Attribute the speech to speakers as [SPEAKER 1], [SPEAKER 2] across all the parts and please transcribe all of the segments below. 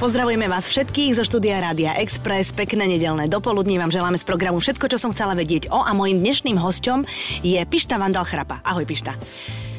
[SPEAKER 1] Pozdravujeme vás všetkých zo štúdia Rádia Express. Pekné nedelné dopoludní vám želáme z programu všetko, čo som chcela vedieť o a mojim dnešným hostom je Pišta Vandal Chrapa. Ahoj Pišta.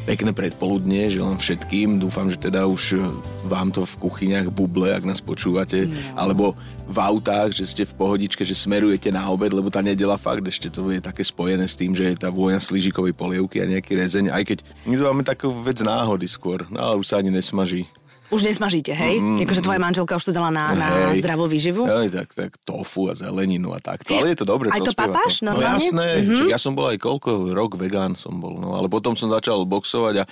[SPEAKER 2] Pekné predpoludnie, želám všetkým. Dúfam, že teda už vám to v kuchyniach buble, ak nás počúvate, no. alebo v autách, že ste v pohodičke, že smerujete na obed, lebo tá nedela fakt ešte to je také spojené s tým, že je tá vôňa slížikovej polievky a nejaký rezeň, aj keď my to máme takú vec náhody skôr, no ale už sa ani nesmaží.
[SPEAKER 1] Už nesmažíte, hej? Mm, Akože tvoja manželka už to dala na, na zdravú výživu?
[SPEAKER 2] Hej, tak, tak tofu a zeleninu a takto. Ale je to dobre.
[SPEAKER 1] Aj to papáš
[SPEAKER 2] to. No jasné, mm-hmm. ja som bol aj koľko, rok vegán som bol, no ale potom som začal boxovať a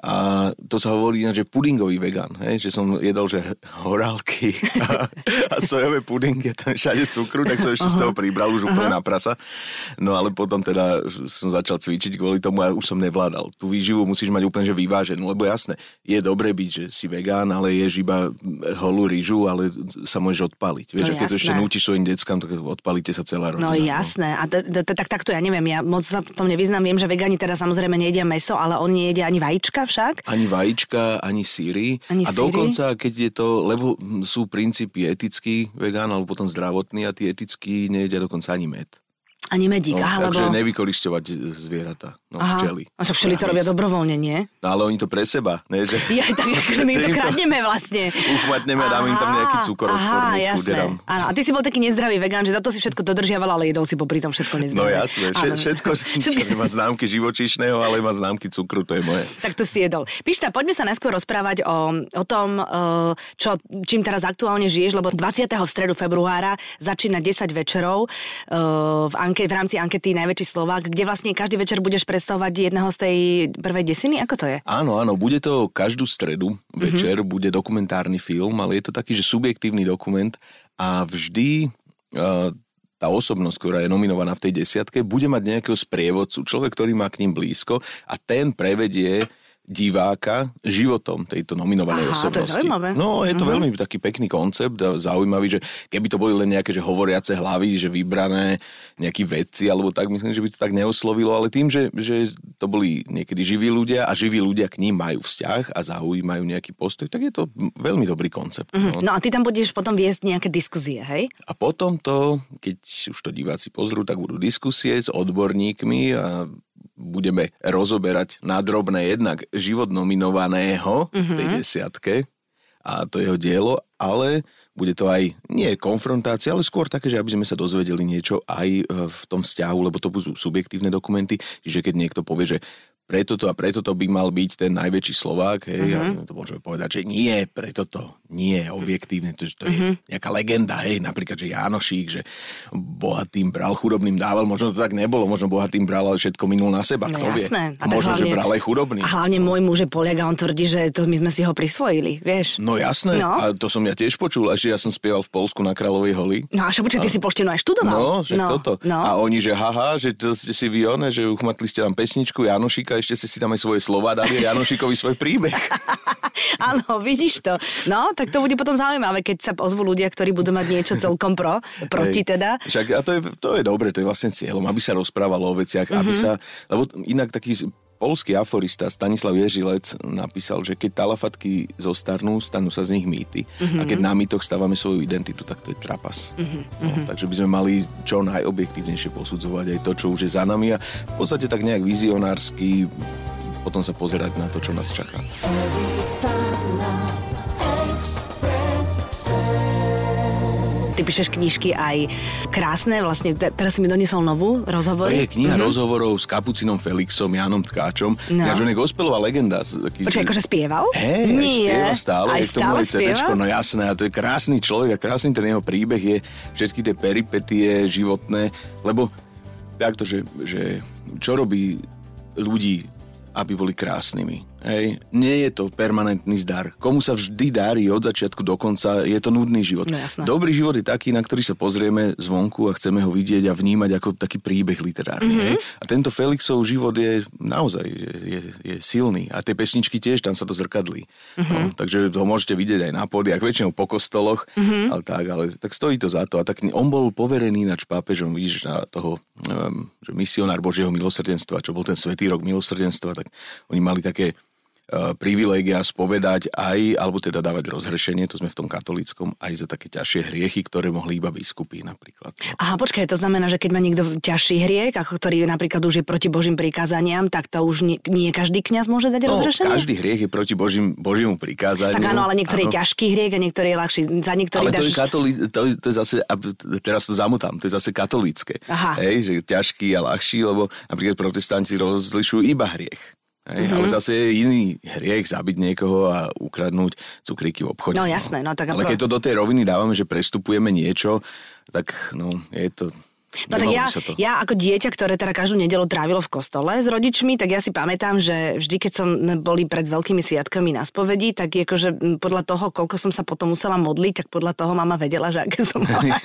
[SPEAKER 2] a to sa hovorí že pudingový vegan, hej? že som jedol, že horálky a, a sojové pudingy, tam všade cukru, tak som ešte Aha. z toho pribral už úplne Aha. na prasa. No ale potom teda som začal cvičiť kvôli tomu a už som nevládal. Tú výživu musíš mať úplne že vyváženú, lebo jasné, je dobre byť, že si vegán, ale ješ iba holú rýžu, ale sa môžeš odpaliť. Vieš, no, a keď to ešte nútiš svojim deckám, tak odpalíte sa celá rodina.
[SPEAKER 1] No, no. jasné. A tak takto ja neviem, ja moc sa v tom nevyznám. Viem, že vegáni teda samozrejme nejedia meso, ale oni nejedia ani vajíčka však?
[SPEAKER 2] Ani vajíčka, ani síry.
[SPEAKER 1] Ani
[SPEAKER 2] a síry? dokonca, keď je to, lebo sú princípy etický vegán, alebo potom zdravotný a tí etický nejedia dokonca ani med.
[SPEAKER 1] Ani medík, no, aha,
[SPEAKER 2] takže
[SPEAKER 1] lebo...
[SPEAKER 2] nevykoristovať zvieratá, no aha. včely.
[SPEAKER 1] A však včely to robia dobrovoľne, nie?
[SPEAKER 2] No ale oni to pre seba, ne? Že...
[SPEAKER 1] Ja, tak akože my im to kradneme vlastne.
[SPEAKER 2] Uchmatneme a dáme im tam nejaký cukor.
[SPEAKER 1] Aha, jasné. Áno, a ty si bol taký nezdravý vegán, že za to si všetko dodržiaval, ale jedol si popri tom všetko nezdravé.
[SPEAKER 2] No jasné, všetko, všetko, čo má známky živočíšneho, ale má známky cukru, to je moje.
[SPEAKER 1] Tak to si jedol. Pišta, poďme sa najskôr rozprávať o, o tom, e, čo, čím teraz aktuálne žiješ, lebo 20. v stredu februára začína 10 večerov e, v, anke, v rámci ankety Najväčší Slovák, kde vlastne každý večer budeš predstavovať jedného z tej prvej desiny? Ako to je?
[SPEAKER 2] Áno, áno, bude to každú stredu večer, mm-hmm. bude dokumentárny film, ale je to taký, že subjektívny dokument a vždy uh, tá osobnosť, ktorá je nominovaná v tej desiatke, bude mať nejakého sprievodcu, človek, ktorý má k ním blízko a ten prevedie diváka životom tejto nominovanej
[SPEAKER 1] Aha,
[SPEAKER 2] osobnosti.
[SPEAKER 1] To je zaujímavé.
[SPEAKER 2] No, je to uh-huh. veľmi taký pekný koncept a zaujímavý, že keby to boli len nejaké že hovoriace hlavy, že vybrané nejakí vedci alebo tak, myslím, že by to tak neoslovilo, ale tým, že, že to boli niekedy živí ľudia a živí ľudia k ním majú vzťah a zaujímajú nejaký postoj, tak je to veľmi dobrý koncept.
[SPEAKER 1] Uh-huh. No. no a ty tam budeš potom viesť nejaké diskusie, hej?
[SPEAKER 2] A potom to, keď už to diváci pozrú, tak budú diskusie s odborníkmi a budeme rozoberať nadrobné jednak život nominovaného mm-hmm. tej desiatke a to jeho dielo, ale bude to aj nie konfrontácia, ale skôr také, že aby sme sa dozvedeli niečo aj e, v tom vzťahu, lebo to budú subjektívne dokumenty, čiže keď niekto povie, že preto to a preto to by mal byť ten najväčší Slovák, hej, uh-huh. a to môžeme povedať, že nie, preto to nie, objektívne, to, to uh-huh. je mhm. nejaká legenda, hej, napríklad, že Jánošík, že bohatým bral, chudobným dával, možno to tak nebolo, možno bohatým bral, ale všetko minul na seba, no, kto jasné. vie. A, a možno, hlavne, že bral aj chudobný.
[SPEAKER 1] A hlavne môj muž je Poliak a on tvrdí, že to my sme si ho prisvojili, vieš.
[SPEAKER 2] No jasné, no. a to som ja tiež počul, že ja som spieval v Polsku na Kráľovej holi.
[SPEAKER 1] No a čo ty si poštinu aj študoval.
[SPEAKER 2] No, že no, toto. No. A oni, že haha, že to ste si vy one, že uchmatli ste tam pesničku Janošika, ešte ste si tam aj svoje slova dali Janošikovi svoj príbeh.
[SPEAKER 1] Áno, vidíš to. No, tak to bude potom zaujímavé, keď sa ozvú ľudia, ktorí budú mať niečo celkom pro, proti teda.
[SPEAKER 2] Však a to je, to je dobre, to je vlastne cieľom, aby sa rozprávalo o veciach, mm-hmm. aby mhm. sa, lebo inak taký polský aforista Stanislav Ježilec napísal, že keď talafatky zostarnú, stanú sa z nich mýty. Mm-hmm. A keď na mýtoch stávame svoju identitu, tak to je trapas. Mm-hmm. No, takže by sme mali čo najobjektívnejšie posudzovať aj to, čo už je za nami a v podstate tak nejak vizionársky potom sa pozerať na to, čo nás čaká.
[SPEAKER 1] Ty píšeš knižky aj krásne, vlastne teraz si mi doniesol novú rozhovor.
[SPEAKER 2] To je kniha uh-huh. rozhovorov s Kapucinom Felixom, Jánom Tkáčom. No. Ja, je gospelová legenda.
[SPEAKER 1] Taký, Počkaj, akože spieval?
[SPEAKER 2] Hej,
[SPEAKER 1] Nie.
[SPEAKER 2] spieva stále.
[SPEAKER 1] Aj
[SPEAKER 2] je stále spieva? No jasné, a to je krásny človek a krásny ten jeho príbeh je všetky tie peripetie životné, lebo takto, že, že čo robí ľudí aby boli krásnymi. Hej. Nie je to permanentný zdar. Komu sa vždy darí od začiatku do konca, je to nudný život.
[SPEAKER 1] No,
[SPEAKER 2] Dobrý život je taký, na ktorý sa pozrieme zvonku a chceme ho vidieť a vnímať ako taký príbeh literárny. Mm-hmm. Hej. A tento Felixov život je naozaj je, je, silný. A tie pesničky tiež, tam sa to zrkadlí. Mm-hmm. No, takže ho môžete vidieť aj na pódiach, väčšinou po kostoloch, mm-hmm. ale tak, ale tak stojí to za to. A tak on bol poverený nač pápežom, vidíš, na toho, um, že misionár Božieho milosrdenstva, čo bol ten svetý rok milosrdenstva, tak oni mali také privilégia spovedať aj, alebo teda dávať rozhrešenie, to sme v tom katolíckom, aj za také ťažšie hriechy, ktoré mohli iba biskupy napríklad.
[SPEAKER 1] Aha, počkaj, to znamená, že keď má niekto ťažší hriech, ako ktorý napríklad už je proti Božím prikázaniam, tak to už nie, nie každý kňaz môže dať
[SPEAKER 2] no,
[SPEAKER 1] rozhrešenie?
[SPEAKER 2] každý hriech je proti Božím, Božiemu prikázaniu.
[SPEAKER 1] Tak áno, ale niektorý je ťažký hriech a niektorý je ľahší. Za niektorý
[SPEAKER 2] ale
[SPEAKER 1] dáš...
[SPEAKER 2] to je, katolí, to, to je zase, teraz to zamotám, to je zase katolícke.
[SPEAKER 1] Aha.
[SPEAKER 2] Hej, že ťažký a ľahší, lebo napríklad protestanti rozlišujú iba hriech. Hej, mm-hmm. Ale zase je iný hriech zabiť niekoho a ukradnúť cukríky v obchode.
[SPEAKER 1] No jasné, no tak
[SPEAKER 2] Ale keď to do tej roviny dávame, že prestupujeme niečo, tak no, je to
[SPEAKER 1] No tak ja, ja ako dieťa, ktoré teda každú nedelu trávilo v kostole s rodičmi, tak ja si pamätám, že vždy, keď som boli pred veľkými sviatkami na spovedi, tak akože podľa toho, koľko som sa potom musela modliť, tak podľa toho mama vedela, že aké som mala.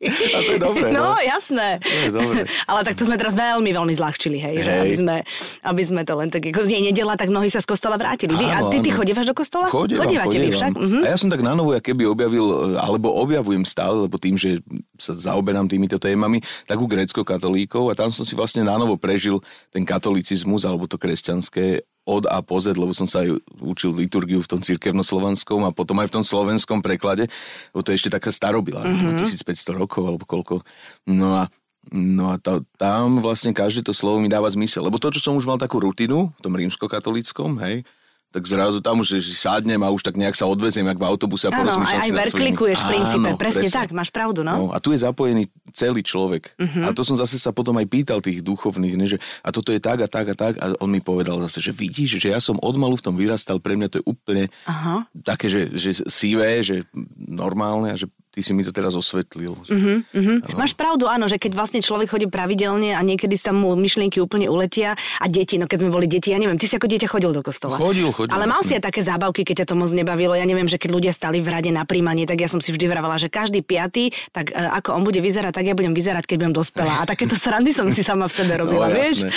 [SPEAKER 2] A to je dobré,
[SPEAKER 1] no.
[SPEAKER 2] no.
[SPEAKER 1] jasné.
[SPEAKER 2] To je dobré.
[SPEAKER 1] Ale tak to sme teraz veľmi, veľmi zľahčili, hej, hej. Že aby, sme, aby sme to len tak, ako je nedela, tak mnohí sa z kostola vrátili. Vy,
[SPEAKER 2] áno,
[SPEAKER 1] a ty, ty
[SPEAKER 2] áno.
[SPEAKER 1] chodívaš do kostola?
[SPEAKER 2] Chodievam,
[SPEAKER 1] Chodívate
[SPEAKER 2] chodievam.
[SPEAKER 1] však? Mhm.
[SPEAKER 2] A ja som tak na novo, keby objavil, alebo objavujem stále, lebo tým, že sa zaoberám týmito témami, takú grécko-katolíkov a tam som si vlastne na novo prežil ten katolicizmus alebo to kresťanské od a po Z, lebo som sa aj učil liturgiu v tom cirkevno-slovanskom a potom aj v tom slovenskom preklade, lebo to je ešte taká starobila, mm-hmm. 1500 rokov alebo koľko. No a No a to, tam vlastne každé to slovo mi dáva zmysel. Lebo to, čo som už mal takú rutinu v tom rímsko-katolíckom, hej, tak zrazu tam už že sadnem a už tak nejak sa odveziem, jak v autobuse a porozmýšľam si nad svojimi-
[SPEAKER 1] v princípe.
[SPEAKER 2] Áno,
[SPEAKER 1] presne, tak, máš pravdu, no.
[SPEAKER 2] No, a tu je zapojený celý človek. Uh-huh. A to som zase sa potom aj pýtal tých duchovných, ne, že a toto je tak a tak a tak. A on mi povedal zase, že vidíš, že ja som od malu v tom vyrastal, pre mňa to je úplne
[SPEAKER 1] Aha.
[SPEAKER 2] také, že, že sivé, že normálne a že ty si mi to teraz osvetlil.
[SPEAKER 1] Uh-huh, uh-huh. Máš pravdu, áno, že keď vlastne človek chodí pravidelne a niekedy sa mu myšlienky úplne uletia a deti, no keď sme boli deti, ja neviem, ty si ako dieťa chodil do kostola.
[SPEAKER 2] Chodil, chodil,
[SPEAKER 1] Ale mal
[SPEAKER 2] jasne.
[SPEAKER 1] si aj také zábavky, keď ťa to moc nebavilo. Ja neviem, že keď ľudia stali v rade na príjmanie, tak ja som si vždy vravala, že každý piatý, tak e, ako on bude vyzerať, tak ja budem vyzerať, keď budem dospelá. A takéto srandy som si sama v sebe robila,
[SPEAKER 2] No,
[SPEAKER 1] vieš?
[SPEAKER 2] jasné.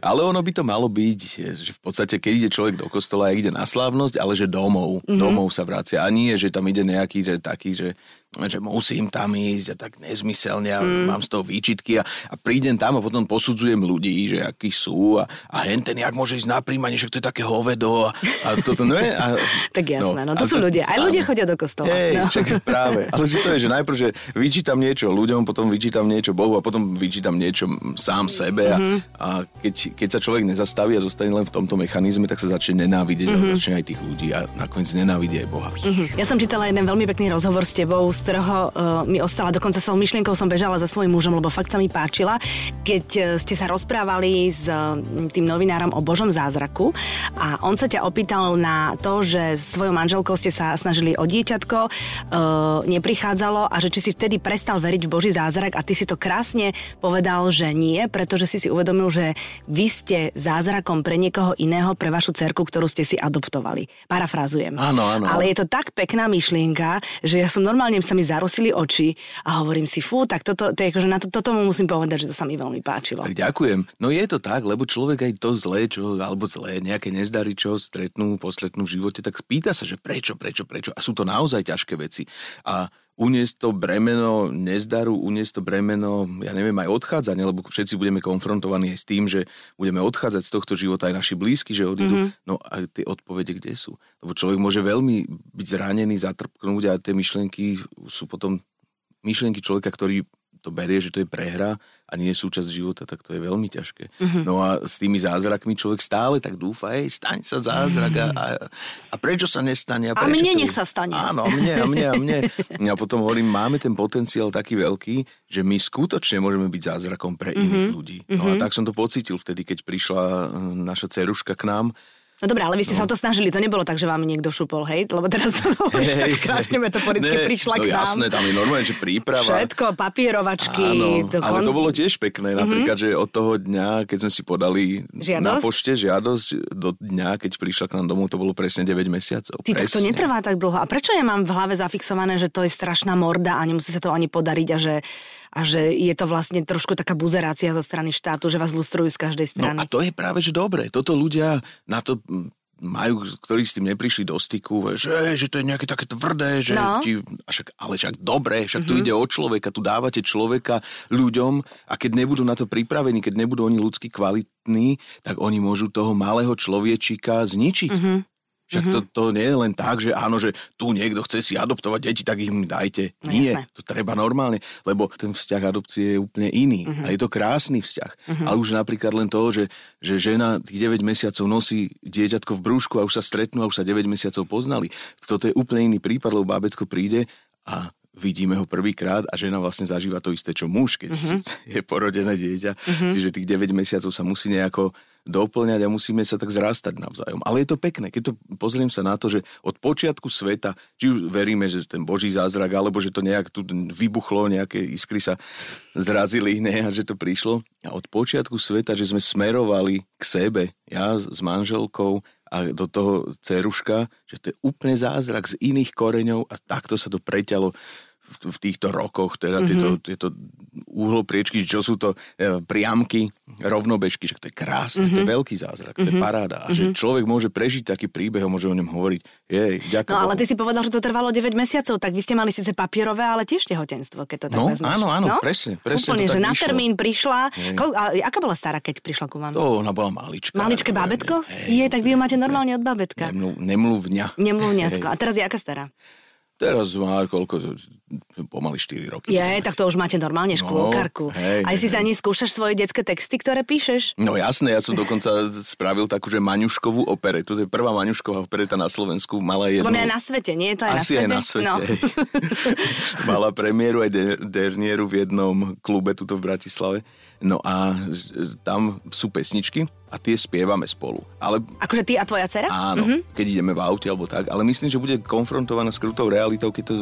[SPEAKER 2] Ale ono by to malo byť, že v podstate, keď ide človek do kostola, ide na slávnosť, ale že domov, mm-hmm. domov sa vracia. A nie, že tam ide nejaký, že taký, že že musím tam ísť a tak nezmyselne a mm. mám z toho výčitky a, a prídem tam a potom posudzujem ľudí, že akí sú a, a hen ten jak môže ísť na príjmanie, však to je také hovedo a, a toto, no je, a,
[SPEAKER 1] Tak jasné, no, to
[SPEAKER 2] a
[SPEAKER 1] sú ľudia. Aj ľudia chodia do kostola.
[SPEAKER 2] Hej,
[SPEAKER 1] no.
[SPEAKER 2] však práve. Ale že to je, že najprv, že vyčítam niečo ľuďom, potom vyčítam niečo Bohu a potom vyčítam niečo sám sebe a,
[SPEAKER 1] Mhm.
[SPEAKER 2] a keď, keď sa človek nezastaví a zostane len v tomto mechanizme, tak sa začne nenávidieť
[SPEAKER 1] Mhm.
[SPEAKER 2] a začne aj tých ľudí a nakoniec nenávidí aj Boha.
[SPEAKER 1] Mhm. Ja som čítala jeden veľmi pekný rozhovor s tebou, ktorého uh, mi ostala, dokonca som myšlienkou som bežala za svojím mužom, lebo fakt sa mi páčila, keď uh, ste sa rozprávali s uh, tým novinárom o Božom zázraku a on sa ťa opýtal na to, že s svojou manželkou ste sa snažili o dieťatko, uh, neprichádzalo a že či si vtedy prestal veriť v Boží zázrak a ty si to krásne povedal, že nie, pretože si si uvedomil, že vy ste zázrakom pre niekoho iného, pre vašu cerku, ktorú ste si adoptovali. Parafrazujem.
[SPEAKER 2] Áno, áno.
[SPEAKER 1] Ale je to tak pekná myšlienka, že ja som normálne sa mi zarosili oči a hovorím si, fú, tak toto, to je akože na to, toto mu musím povedať, že to sa mi veľmi páčilo.
[SPEAKER 2] Tak ďakujem. No je to tak, lebo človek aj to zlé, čo, alebo zlé, nejaké nezdary, čo stretnú, postretnú v živote, tak spýta sa, že prečo, prečo, prečo. A sú to naozaj ťažké veci. A uniesť to bremeno nezdaru, uniesť to bremeno, ja neviem, aj odchádzanie, lebo všetci budeme konfrontovaní aj s tým, že budeme odchádzať z tohto života aj naši blízky, že odídu. Mm-hmm. No a tie odpovede kde sú? Lebo človek môže veľmi byť zranený, zatrpknúť a tie myšlienky sú potom myšlienky človeka, ktorý to berie, že to je prehra a nie je súčasť života, tak to je veľmi ťažké.
[SPEAKER 1] Mhm.
[SPEAKER 2] Mm-hmm. No a s tými zázrakmi človek stále tak dúfa, hej, staň sa zázrak a, a, a prečo sa nestane?
[SPEAKER 1] Mhm. A
[SPEAKER 2] prečo
[SPEAKER 1] mne
[SPEAKER 2] to...
[SPEAKER 1] nech sa stane.
[SPEAKER 2] Áno, a mne, a mne, a mne. A potom hovorím, máme ten potenciál taký veľký, že my skutočne môžeme byť zázrakom pre iných
[SPEAKER 1] Mhm.
[SPEAKER 2] mm-hmm. ľudí. No a tak som to pocítil vtedy, keď prišla eh, naša ceruška k nám
[SPEAKER 1] No dobré, ale vy ste no. sa o to snažili, to nebolo tak, že vám niekto šupol, hej? Lebo teraz to hovoríš tak krásne metaforicky
[SPEAKER 2] Ne,
[SPEAKER 1] prišla
[SPEAKER 2] no
[SPEAKER 1] k nám.
[SPEAKER 2] jasné, tam je normálne, že príprava.
[SPEAKER 1] Všetko, papierovačky.
[SPEAKER 2] Áno,
[SPEAKER 1] to
[SPEAKER 2] ale
[SPEAKER 1] kon-
[SPEAKER 2] to bolo tiež pekné, napríklad, že od toho dňa, keď sme si podali
[SPEAKER 1] Žiadosť?
[SPEAKER 2] na pošte žiadosť, do dňa, keď prišla k nám domov, to bolo presne 9 mesiacov.
[SPEAKER 1] Ty, tak to
[SPEAKER 2] presne.
[SPEAKER 1] netrvá tak dlho. A prečo ja mám v hlave zafixované, že to je strašná morda a nemusí sa to ani podariť a že, a že je to vlastne trošku taká buzerácia zo strany štátu, že vás lustrujú z každej
[SPEAKER 2] No
[SPEAKER 1] strany.
[SPEAKER 2] a to je práve, že dobre. Toto ľudia na to mm, majú, ktorí s tým neprišli do styku, že, že to je nejaké také tvrdé, že
[SPEAKER 1] No.
[SPEAKER 2] ti, a však, ale však dobre, však tu ide o človeka, tu dávate človeka ľuďom a keď nebudú na to pripravení, keď nebudú oni ľudsky kvalitní, tak oni môžu toho malého človečika zničiť. Však to, to nie je len tak, že áno, že tu niekto chce si adoptovať deti, tak im dajte.
[SPEAKER 1] No,
[SPEAKER 2] Nie,
[SPEAKER 1] jasné.
[SPEAKER 2] to treba normálne, lebo ten vzťah adopcie je úplne iný. A je to krásny vzťah. Ale už napríklad len to, že, že žena tých 9 mesiacov nosí dieťatko v brúšku a už sa stretnú a už sa 9 mesiacov poznali. Toto je úplne iný prípad, lebo bábetko príde a vidíme ho prvýkrát a žena vlastne zažíva to isté, čo muž, keď je porodené dieťa. Čiže tých 9 mesiacov sa musí nejako doplňať a musíme sa tak zrastať navzájom. Ale je to pekné, keď to pozriem sa na to, že od počiatku sveta, či už veríme, že ten Boží zázrak, alebo že to nejak tu vybuchlo, nejaké iskry sa zrazili, ne, a že to prišlo. A od počiatku sveta, že sme smerovali k sebe, ja s manželkou a do toho ceruška, že to je úplne zázrak z iných koreňov a takto sa to preťalo v, týchto rokoch, teda mm-hmm. tieto, tieto uhlopriečky, čo sú to e, priamky, rovnobežky, že to je krásne, mm-hmm. to je veľký zázrak, mm-hmm. to je paráda. A že človek môže prežiť taký príbeh, a môže o ňom hovoriť. Jej, ďakujem.
[SPEAKER 1] No ale ty si povedal, že to trvalo 9 mesiacov, tak vy ste mali síce papierové, ale tiež tehotenstvo, keď to tak
[SPEAKER 2] No,
[SPEAKER 1] vezmeš.
[SPEAKER 2] áno, áno, presne, presne
[SPEAKER 1] Úplne, že na termín prišla.
[SPEAKER 2] Hej.
[SPEAKER 1] A, aká bola stará, keď prišla ku vám?
[SPEAKER 2] To ona bola malička.
[SPEAKER 1] Maličké bábetko? Je, tak vy ju máte normálne od bábetka.
[SPEAKER 2] Nemluv, nemluvňa.
[SPEAKER 1] Nemluvňatko. A teraz je aká stará?
[SPEAKER 2] Teraz má koľko, pomaly 4 roky.
[SPEAKER 1] Je, tak to už máte normálne škôlkarku.
[SPEAKER 2] hej,
[SPEAKER 1] Aj si
[SPEAKER 2] hej,
[SPEAKER 1] za
[SPEAKER 2] hej.
[SPEAKER 1] ní skúšaš svoje detské texty, ktoré píšeš?
[SPEAKER 2] No jasné, ja som dokonca spravil takú, že Maňuškovú operetu. To je prvá Maňušková opereta na Slovensku. Mala jednu...
[SPEAKER 1] Podľa mňa na svete, nie je to aj na
[SPEAKER 2] Asi
[SPEAKER 1] svete?
[SPEAKER 2] aj na svete.
[SPEAKER 1] No.
[SPEAKER 2] hej. Mala premiéru aj de- dernieru v jednom klube tuto v Bratislave. No a tam sú pesničky a tie spievame spolu. Ale
[SPEAKER 1] Akože ty a tvoja dcera?
[SPEAKER 2] áno, mm-hmm. keď ideme v aute alebo tak, ale myslím, že bude konfrontovaná s krutou realitou, keď to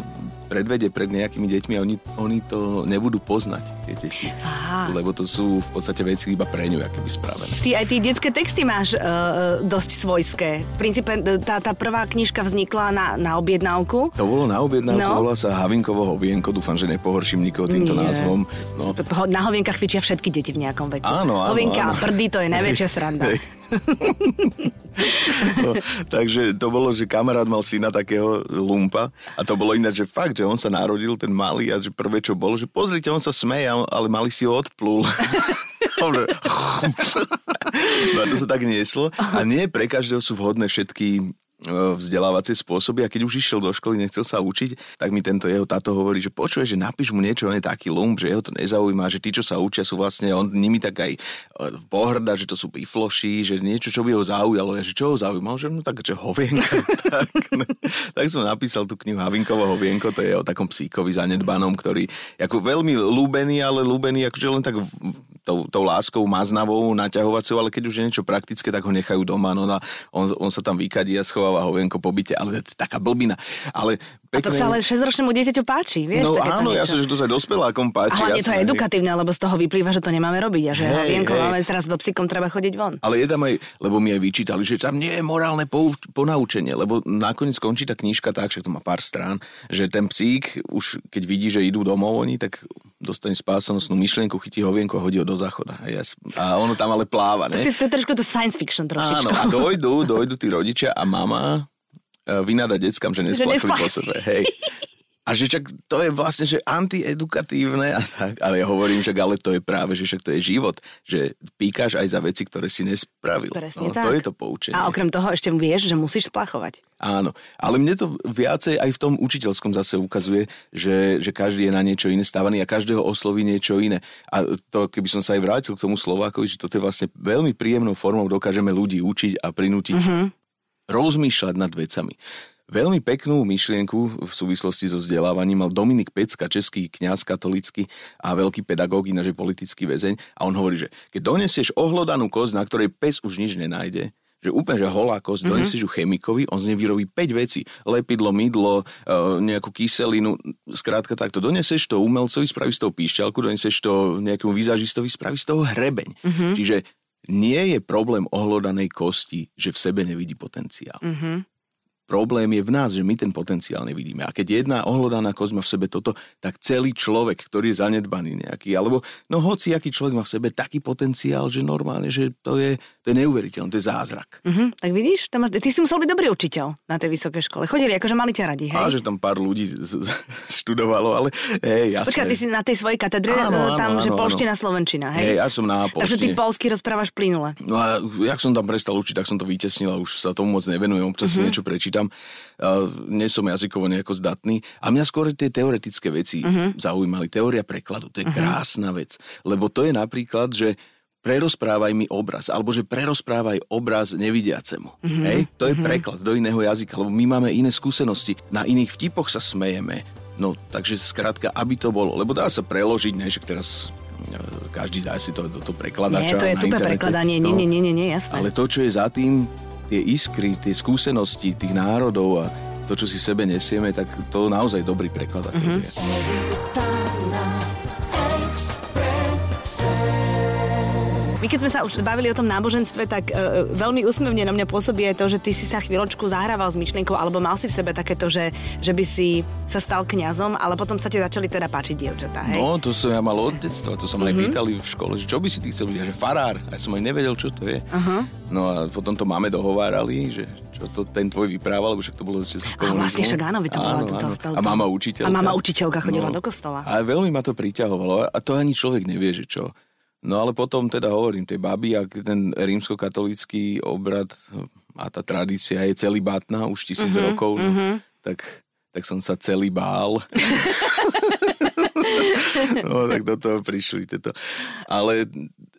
[SPEAKER 2] predvede pred nejakými deťmi a oni, oni to nebudú poznať, tie deti.
[SPEAKER 1] Aha.
[SPEAKER 2] Lebo to sú v podstate veci iba pre ňu, aké by spravené.
[SPEAKER 1] Ty aj tie detské texty máš uh, dosť svojské. V princípe e, tá, tá prvá knižka vznikla na, na objednávku.
[SPEAKER 2] To bolo na objednávku,
[SPEAKER 1] No.
[SPEAKER 2] volá sa Havinkovo hovienko, dúfam, že nepohorším nikoho týmto
[SPEAKER 1] Nie.
[SPEAKER 2] názvom. No,
[SPEAKER 1] Na hovienkach cvičia všetky deti v nejakom veku.
[SPEAKER 2] Áno, áno,
[SPEAKER 1] Hovienka
[SPEAKER 2] áno.
[SPEAKER 1] a prdy, to je najväčšia sranda.
[SPEAKER 2] Hej. no, takže to bolo, že kamarát mal syna takého lumpa a to bolo ináč, že fakt, že on sa narodil, ten malý a že prvé, čo bolo, že pozrite, on sa smeje, ale malý si ho odplul. No a to sa tak nieslo. A nie pre každého sú vhodné všetky vzdelávacie spôsoby a keď už išiel do školy, nechcel sa učiť, tak mi tento jeho táto hovorí, že počuje, že napíš mu niečo, on je taký lump, že jeho to nezaujíma, že tí, čo sa učia, sú vlastne, on nimi tak aj e, pohrda, že to sú pifloši, že niečo, čo by ho zaujalo, ja, že čo ho zaujímalo, že no tak, že hovienko. tak, no, tak som napísal tú knihu Havinkovo hovienko, to je o takom psíkovi zanedbanom, ktorý ako veľmi ľúbený, ale ľúbený akože len tak tou, tou láskou maznavou, naťahovacou, ale keď už je niečo praktické, tak ho nechajú doma, no a on, on sa tam vykadí a schováva hovienko po byte, ale to je taká blbina. Ale
[SPEAKER 1] A to sa ale 6-ročnému dieťaťu páči, vieš?
[SPEAKER 2] no áno, ja som, že to sa aj dospelákom
[SPEAKER 1] A
[SPEAKER 2] páči.
[SPEAKER 1] hlavne to je edukatívne, lebo z toho vyplýva, že to nemáme robiť a že
[SPEAKER 2] Hej,
[SPEAKER 1] hovienko
[SPEAKER 2] hej.
[SPEAKER 1] máme teraz so psíkom treba chodiť von.
[SPEAKER 2] Ale je tam aj, lebo mi aj vyčítali, že tam nie je morálne pou, ponaučenie, lebo nakoniec končí tá knižka tak, že to má pár strán, že ten psík už keď vidí, že idú domov oni, tak dostane spásonosnú myšlienku, chytí hovienko a hodí ho do záchoda. Ja, a ono tam ale pláva, ne?
[SPEAKER 1] to je trošku to science fiction trošičku.
[SPEAKER 2] Áno, a dojdu, dojdu tí rodičia a mama e, vynada deckám, že nesplakli
[SPEAKER 1] nespla-
[SPEAKER 2] po sebe. Hej. A že čak to je vlastne, že antiedukatívne a tak, ale ja hovorím, že ale to je práve, že však to je život, že píkaš aj za veci, ktoré si nespravil.
[SPEAKER 1] Presne
[SPEAKER 2] no,
[SPEAKER 1] tak.
[SPEAKER 2] To je to poučenie.
[SPEAKER 1] A okrem toho ešte vieš, že musíš splachovať.
[SPEAKER 2] Áno, ale mne to viacej aj v tom učiteľskom zase ukazuje, že, že každý je na niečo iné stávaný a každého osloví niečo iné. A to, keby som sa aj vrátil k tomu Slovákovi, že toto je vlastne veľmi príjemnou formou, dokážeme ľudí učiť a prinútiť mm-hmm. rozmýšľať nad vecami. Veľmi peknú myšlienku v súvislosti so vzdelávaním mal Dominik Pecka, český kňaz katolický a veľký pedagóg, ináč politický väzeň. A on hovorí, že keď donesieš ohlodanú kosť, na ktorej pes už nič nenájde, že úplne, že holá kosť, mm-hmm. donesieš ju chemikovi, on z nej vyrobí 5 vecí. Lepidlo, mydlo, e, nejakú kyselinu, skrátka takto. Donesieš to umelcovi, spravíš z toho píšťalku, donesieš to nejakému vizažistovi, spravíš z toho hrebeň. Mm-hmm. Čiže nie je problém ohlodanej kosti, že v sebe nevidí potenciál.
[SPEAKER 1] Mhm.
[SPEAKER 2] Problém je v nás, že my ten potenciál nevidíme. A keď jedna ohlodaná koz má v sebe toto, tak celý človek, ktorý je zanedbaný nejaký, alebo no hoci aký človek má v sebe taký potenciál, že normálne, že to je, to je neuveriteľné, to je zázrak.
[SPEAKER 1] Uh-huh. Tak vidíš, tam, ty si musel byť dobrý učiteľ na tej vysokej škole. Chodili, akože mali ťa radi, hej?
[SPEAKER 2] A že tam pár ľudí z, z, študovalo, ale hej, jasné.
[SPEAKER 1] Počkaj, ty si na tej svojej katedre, áno, tam, áno, že áno, polština, áno. slovenčina, hej?
[SPEAKER 2] Hej, ja som na polštine.
[SPEAKER 1] Takže ty polsky rozprávaš plynule.
[SPEAKER 2] No a jak som tam prestal učiť, tak som to vytesnil a už sa tomu moc nevenujem, občas uh-huh. niečo prečítam. Uh, nie som jazykovo nejako zdatný. A mňa skôr tie teoretické veci uh-huh. zaujímali. Teória prekladu, to je uh-huh. krásna vec. Lebo to je napríklad, že prerozprávaj mi obraz, alebo že prerozprávaj obraz nevidiacemu. Mm-hmm. Hej? To je mm-hmm. preklad do iného jazyka, lebo my máme iné skúsenosti. Na iných vtipoch sa smejeme. No, takže skrátka, aby to bolo. Lebo dá sa preložiť, ne, že teraz e, každý dá si to do to prekladača.
[SPEAKER 1] Nie, to je tupé prekladanie, nie, no, nie, nie, nie, nie, jasné.
[SPEAKER 2] Ale to, čo je za tým, tie iskry, tie skúsenosti tých národov a to, čo si v sebe nesieme, tak to naozaj dobrý prekladateľ mm-hmm.
[SPEAKER 1] je. Keď sme sa už bavili o tom náboženstve, tak uh, veľmi úsmevne na mňa pôsobí aj to, že ty si sa chvíľočku zahrával s myšlienkou, alebo mal si v sebe takéto, že, že by si sa stal kňazom, ale potom sa ti začali teda páčiť dievčatá, hej?
[SPEAKER 2] No, to som ja mal od detstva, to sa ma mm-hmm. pýtali v škole, že čo by si ty chcel byť, že farár, a ja som aj nevedel, čo to je. Uh-huh. No a potom to máme dohovárali, že čo to ten tvoj vyprával, lebo však to bolo ešte
[SPEAKER 1] A vlastne však áno, by to bolo. To, to,
[SPEAKER 2] a mama učiteľka.
[SPEAKER 1] A mama učiteľka chodila no, do kostola.
[SPEAKER 2] A veľmi ma to priťahovalo a to ani človek nevie, že čo. No ale potom teda hovorím, tej baby, ak ten rímskokatolický obrad a tá tradícia je celý bátna už tisíc uh-huh, rokov, no, uh-huh. tak, tak som sa celý bál. no tak do toho prišli tieto. Ale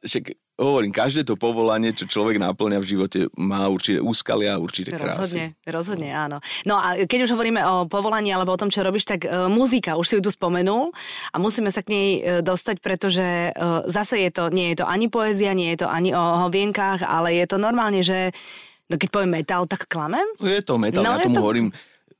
[SPEAKER 2] však hovorím, každé to povolanie, čo človek náplňa v živote, má určite úskalia a určite krásy.
[SPEAKER 1] Rozhodne, rozhodne, áno. No a keď už hovoríme o povolaní alebo o tom, čo robíš, tak uh, muzika, už si ju tu spomenul a musíme sa k nej uh, dostať, pretože uh, zase je to, nie je to ani poézia, nie je to ani o hovienkách, ale je to normálne, že no keď poviem metal, tak klamem?
[SPEAKER 2] Je to metal, no, ja tomu to... hovorím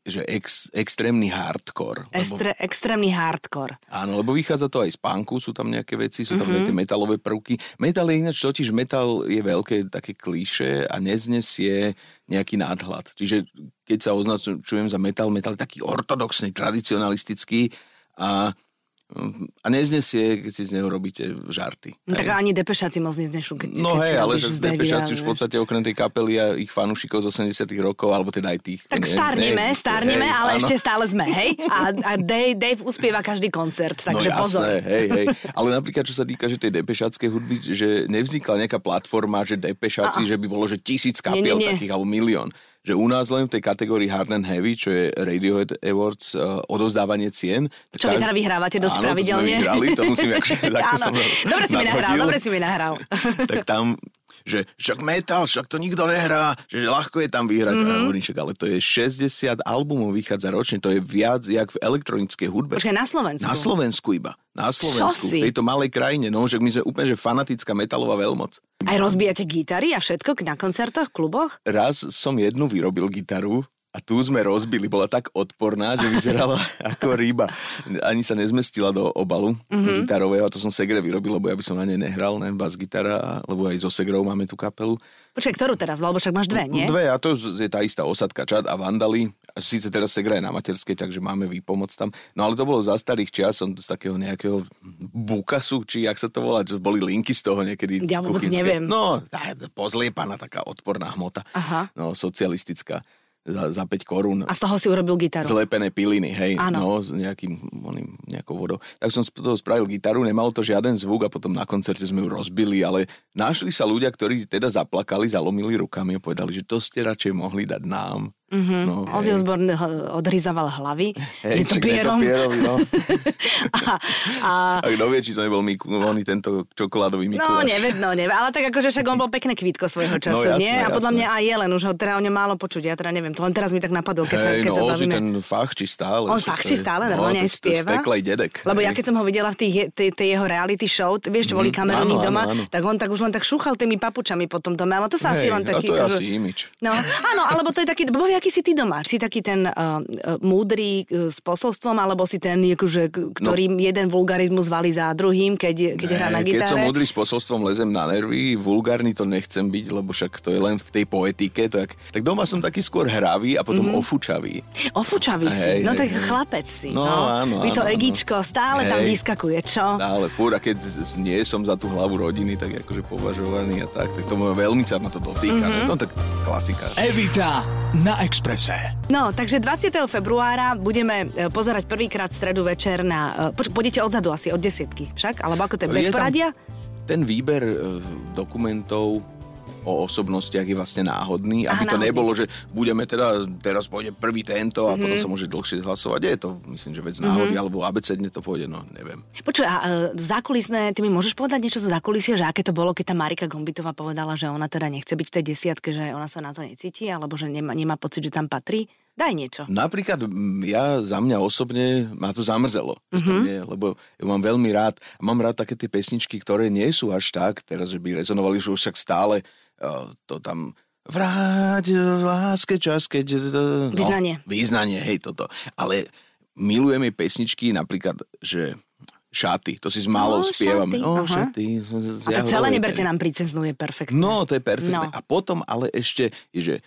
[SPEAKER 2] že ex, extrémny hardcore.
[SPEAKER 1] Estre, lebo, extrémny hardcore.
[SPEAKER 2] Áno, lebo vychádza to aj z punku, sú tam nejaké veci, sú tam mm-hmm. nejaké metalové prvky. Metal je ináč totiž, metal je veľké také klíše a neznesie nejaký nadhľad. Čiže keď sa označujem za metal, metal je taký ortodoxný, tradicionalistický a a neznesie, keď si z neho robíte žarty.
[SPEAKER 1] No, tak ani depešáci moc neznesú, keď,
[SPEAKER 2] No
[SPEAKER 1] keď
[SPEAKER 2] hej, ale že depešáci už v podstate okrem tej kapely a ich fanúšikov z 80 rokov, alebo teda aj tých.
[SPEAKER 1] Tak nie, starneme, hej, ale áno. ešte stále sme, hej? A, a Dave, Dave uspieva každý koncert, no takže no, jasné, pozor.
[SPEAKER 2] hej, hej. Ale napríklad, čo sa týka, že tej depešáckej hudby, že nevznikla nejaká platforma, že depešáci, že by bolo, že tisíc kapiel nie, nie, nie. takých, alebo milión že u nás len v tej kategórii Hard and Heavy, čo je Radiohead Awards, uh, odozdávanie cien.
[SPEAKER 1] Čo vy teda vyhrávate dosť
[SPEAKER 2] áno,
[SPEAKER 1] pravidelne.
[SPEAKER 2] To sme vyhrali, to musím akože, takto som
[SPEAKER 1] Dobre si mi nahral, dobre si mi nahral.
[SPEAKER 2] tak tam že však metal, však to nikto nehrá, že ľahko je tam vyhrať. Mm-hmm. A hovorím, však, ale to je 60 albumov vychádza ročne, to je viac jak v elektronickej hudbe.
[SPEAKER 1] Počkaj, na Slovensku?
[SPEAKER 2] Na Slovensku iba. Na Slovensku, v tejto malej krajine, no, že my sme úplne že fanatická metalová veľmoc.
[SPEAKER 1] Aj rozbijate gitary a všetko na koncertoch, kluboch?
[SPEAKER 2] Raz som jednu vyrobil gitaru, a tu sme rozbili, bola tak odporná, že vyzerala ako ryba. Ani sa nezmestila do obalu mm-hmm. gitarového a to som Segre vyrobil, lebo ja by som na nej nehral, ne, bas gitara, lebo aj so Segrou máme tú kapelu.
[SPEAKER 1] Počkaj, ktorú teraz? Lebo však máš dve, nie?
[SPEAKER 2] Dve, a to je tá istá osadka Čad a Vandali. A síce teraz Segra je na materskej, takže máme výpomoc tam. No ale to bolo za starých čias, som z takého nejakého bukasu, či jak sa to volá, že boli linky z toho niekedy.
[SPEAKER 1] Ja vôbec neviem.
[SPEAKER 2] No, pozliepaná taká odporná hmota. Aha. No, socialistická za, za 5 korún.
[SPEAKER 1] A z toho si urobil gitaru.
[SPEAKER 2] Zlepené piliny, hej, Áno. no, s nejakým, oným, nejakou vodou. Tak som z toho spravil gitaru, nemalo to žiaden zvuk a potom na koncerte sme ju rozbili, ale našli sa ľudia, ktorí teda zaplakali, zalomili rukami a povedali, že to ste radšej mohli dať nám.
[SPEAKER 1] Mm-hmm. No, Ozzy Osbourne odrizaval hlavy. Hej, netopierom. netopierom
[SPEAKER 2] no. a, a... a kto vie, či to nebol Miku, oný tento čokoládový Mikuláš.
[SPEAKER 1] No, nevie, no, nevie. Ale tak akože však on bol pekné kvítko svojho no, času, no, jasné, nie? A podľa mňa aj je, len už ho teda o ňom málo počuť. Ja teda neviem, to len teraz mi tak napadlo, keď, hey, sa, keď
[SPEAKER 2] no,
[SPEAKER 1] sa bavíme.
[SPEAKER 2] ten fach či stále.
[SPEAKER 1] On fach či stále, no, normálne aj spieva.
[SPEAKER 2] Dedek.
[SPEAKER 1] Lebo ja keď som ho videla v tej, tej, tej jeho reality show, vieš, čo boli mhm. kamerónik doma, tak on tak už len tak šúchal tými papučami po tom dome, ale to sa asi len taký...
[SPEAKER 2] to je asi imič.
[SPEAKER 1] No, áno, alebo to je taký, aký si ty doma? Si taký ten uh, múdry uh, s posolstvom, alebo si ten, akože, ktorý no. jeden vulgarizmus valí za druhým, keď, keď ne, hrá na gitare?
[SPEAKER 2] Keď som múdry s posolstvom, lezem na nervy, vulgárny to nechcem byť, lebo však to je len v tej poetike. Tak, tak doma som taký skôr hravý a potom mm-hmm. ofúčavý.
[SPEAKER 1] Ofúčavý si? no tak hej. chlapec si. No, no. áno, Vy to áno, egičko stále hej, tam vyskakuje, čo?
[SPEAKER 2] Stále, fúr, a keď nie som za tú hlavu rodiny, tak akože považovaný a tak, tak to veľmi sa ma to dotýka. Mm-hmm. No tak klasika.
[SPEAKER 3] Evita na Exprese.
[SPEAKER 1] No, takže 20. februára budeme e, pozerať prvýkrát stredu večer na... E, poč, pôjdete odzadu asi, od desiatky však? Alebo ako to je, bez poradia?
[SPEAKER 2] Ten výber e, dokumentov o osobnostiach je vlastne náhodný, aby Aha, to nebolo, že budeme teda, teraz pôjde prvý tento a mm-hmm. potom sa môže dlhšie hlasovať. Je to, myslím, že vec náhody, mm-hmm. alebo abecedne to pôjde, no neviem.
[SPEAKER 1] Počuj, a e, zákulisné, ty mi môžeš povedať niečo zo zákulisia, že aké to bolo, keď tá Marika Gombitová povedala, že ona teda nechce byť v tej desiatke, že ona sa na to necíti, alebo že nemá, nemá pocit, že tam patrí? Daj niečo.
[SPEAKER 2] Napríklad ja za mňa osobne ma to zamrzelo. Mm-hmm. Nie, lebo ja mám veľmi rád, mám rád také tie pesničky, ktoré nie sú až tak, teraz, že by rezonovali, že už však stále to tam vráť v láske čas, keď...
[SPEAKER 1] No, význanie.
[SPEAKER 2] Význanie, hej, toto. Ale milujeme pesničky, napríklad, že šaty, to si s malou no, spievame. Šaty.
[SPEAKER 1] O, šaty. Z, a to celé neberte nám princeznu, je perfektné.
[SPEAKER 2] No, to je perfektné. No. A potom ale ešte, že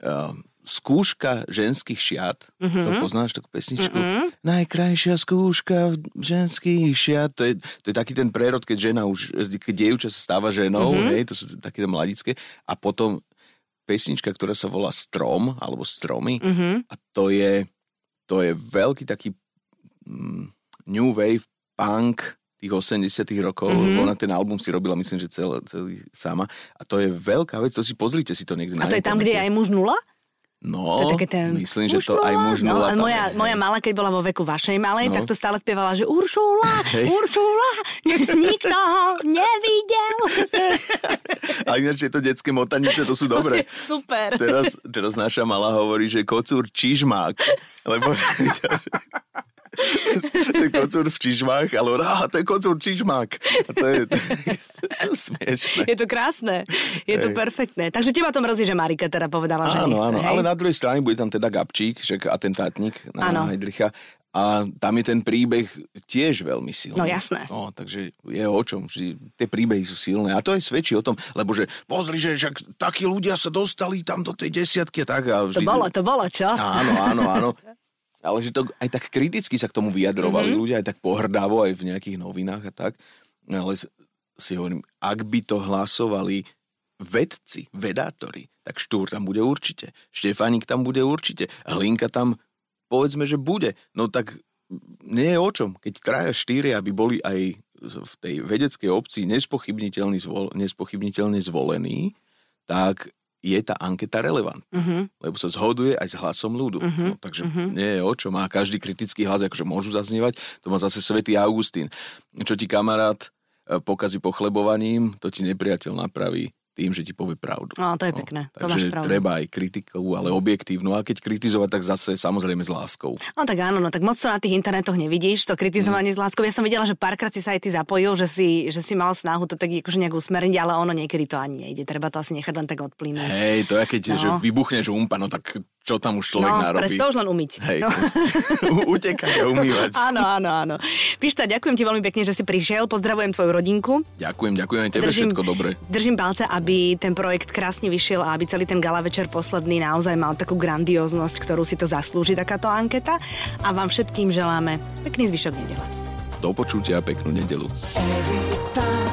[SPEAKER 2] uh, skúška ženských šiat. Mm-hmm. To poznáš takú pesničku? Mm-hmm. Najkrajšia skúška ženských šiat. To je, to je taký ten prerod, keď žena už, keď dievča sa stáva ženou, mm-hmm. hej, to sú také mladické. A potom pesnička, ktorá sa volá Strom, alebo Stromy. Mm-hmm. A to je, to je veľký taký mm, new wave punk tých 80 rokov, mm-hmm. ona ten album si robila, myslím, že celý, celý sama. A to je veľká vec, to si pozrite si to niekde
[SPEAKER 1] A to je tam, kde je aj muž nula?
[SPEAKER 2] No, to také ten myslím, že to aj muž no,
[SPEAKER 1] moja, moja mala, keď bola vo veku vašej malej, no. tak to stále spievala, že Uršula, hey. Uršula, nikto ho nevidel.
[SPEAKER 2] A ináč je to detské motanice, to sú dobré.
[SPEAKER 1] Super.
[SPEAKER 2] Teraz, teraz naša mala hovorí, že kocúr čižmák. Lebo to kocúr v čižmách, ale ah, to je kocúr čižmák. A to je, to, to je smiešné.
[SPEAKER 1] Je to krásne, je hej. to perfektné. Takže teba to mrzí, že Marika teda povedala, že áno, nechce,
[SPEAKER 2] áno,
[SPEAKER 1] hej?
[SPEAKER 2] ale na druhej strane bude tam teda Gabčík, však atentátnik na áno. Heidricha. A tam je ten príbeh tiež veľmi silný.
[SPEAKER 1] No jasné.
[SPEAKER 2] No, takže je o čom, že tie príbehy sú silné. A to aj svedčí o tom, lebo že pozri, že však takí ľudia sa dostali tam do tej desiatky tak. A
[SPEAKER 1] vždy... To bolo, to bolo, čo?
[SPEAKER 2] Áno, áno, áno. ale že to aj tak kriticky sa k tomu vyjadrovali mm-hmm. ľudia, aj tak pohrdavo, aj v nejakých novinách a tak. Ale si hovorím, ak by to hlasovali vedci, vedátori, tak Štúr tam bude určite. Štefánik tam bude určite. Hlinka tam povedzme, že bude. No tak nie je o čom. Keď traja štyria by boli aj v tej vedeckej obci nespochybniteľne, zvol, nespochybniteľne zvolení, tak je tá anketa relevant. Uh-huh. Lebo sa zhoduje aj s hlasom ľudu. Uh-huh. No, takže uh-huh. nie je o čo. Má každý kritický hlas, akože môžu zaznievať. To má zase svätý Augustín. Čo ti kamarát e, pokazí pochlebovaním, to ti nepriateľ napraví tým, že ti povie pravdu.
[SPEAKER 1] No, to je no, pekné. To
[SPEAKER 2] takže máš treba aj kritiku, ale objektívnu. A keď kritizovať, tak zase samozrejme s láskou.
[SPEAKER 1] No tak áno, no tak moc to na tých internetoch nevidíš, to kritizovanie mm. s láskou. Ja som videla, že párkrát si sa aj ty zapojil, že si, že si mal snahu to tak akože nejak usmerniť, ale ono niekedy to ani nejde. Treba to asi nechať len tak odplynúť.
[SPEAKER 2] Hej, to je keď, no. že vybuchneš umpa, no tak čo tam už človek
[SPEAKER 1] no,
[SPEAKER 2] narobí.
[SPEAKER 1] No, už len umyť.
[SPEAKER 2] Hej, no. utekať a umývať.
[SPEAKER 1] áno, áno, áno. Pišta, ďakujem ti veľmi pekne, že si prišiel, pozdravujem tvoju rodinku.
[SPEAKER 2] Ďakujem, ďakujem aj tebe, držím, všetko dobre.
[SPEAKER 1] Držím palce, aby ten projekt krásne vyšiel a aby celý ten gala večer posledný naozaj mal takú grandióznosť, ktorú si to zaslúži takáto anketa. A vám všetkým želáme pekný zvyšok nedele.
[SPEAKER 2] Do počutia, peknú nedelu. Every time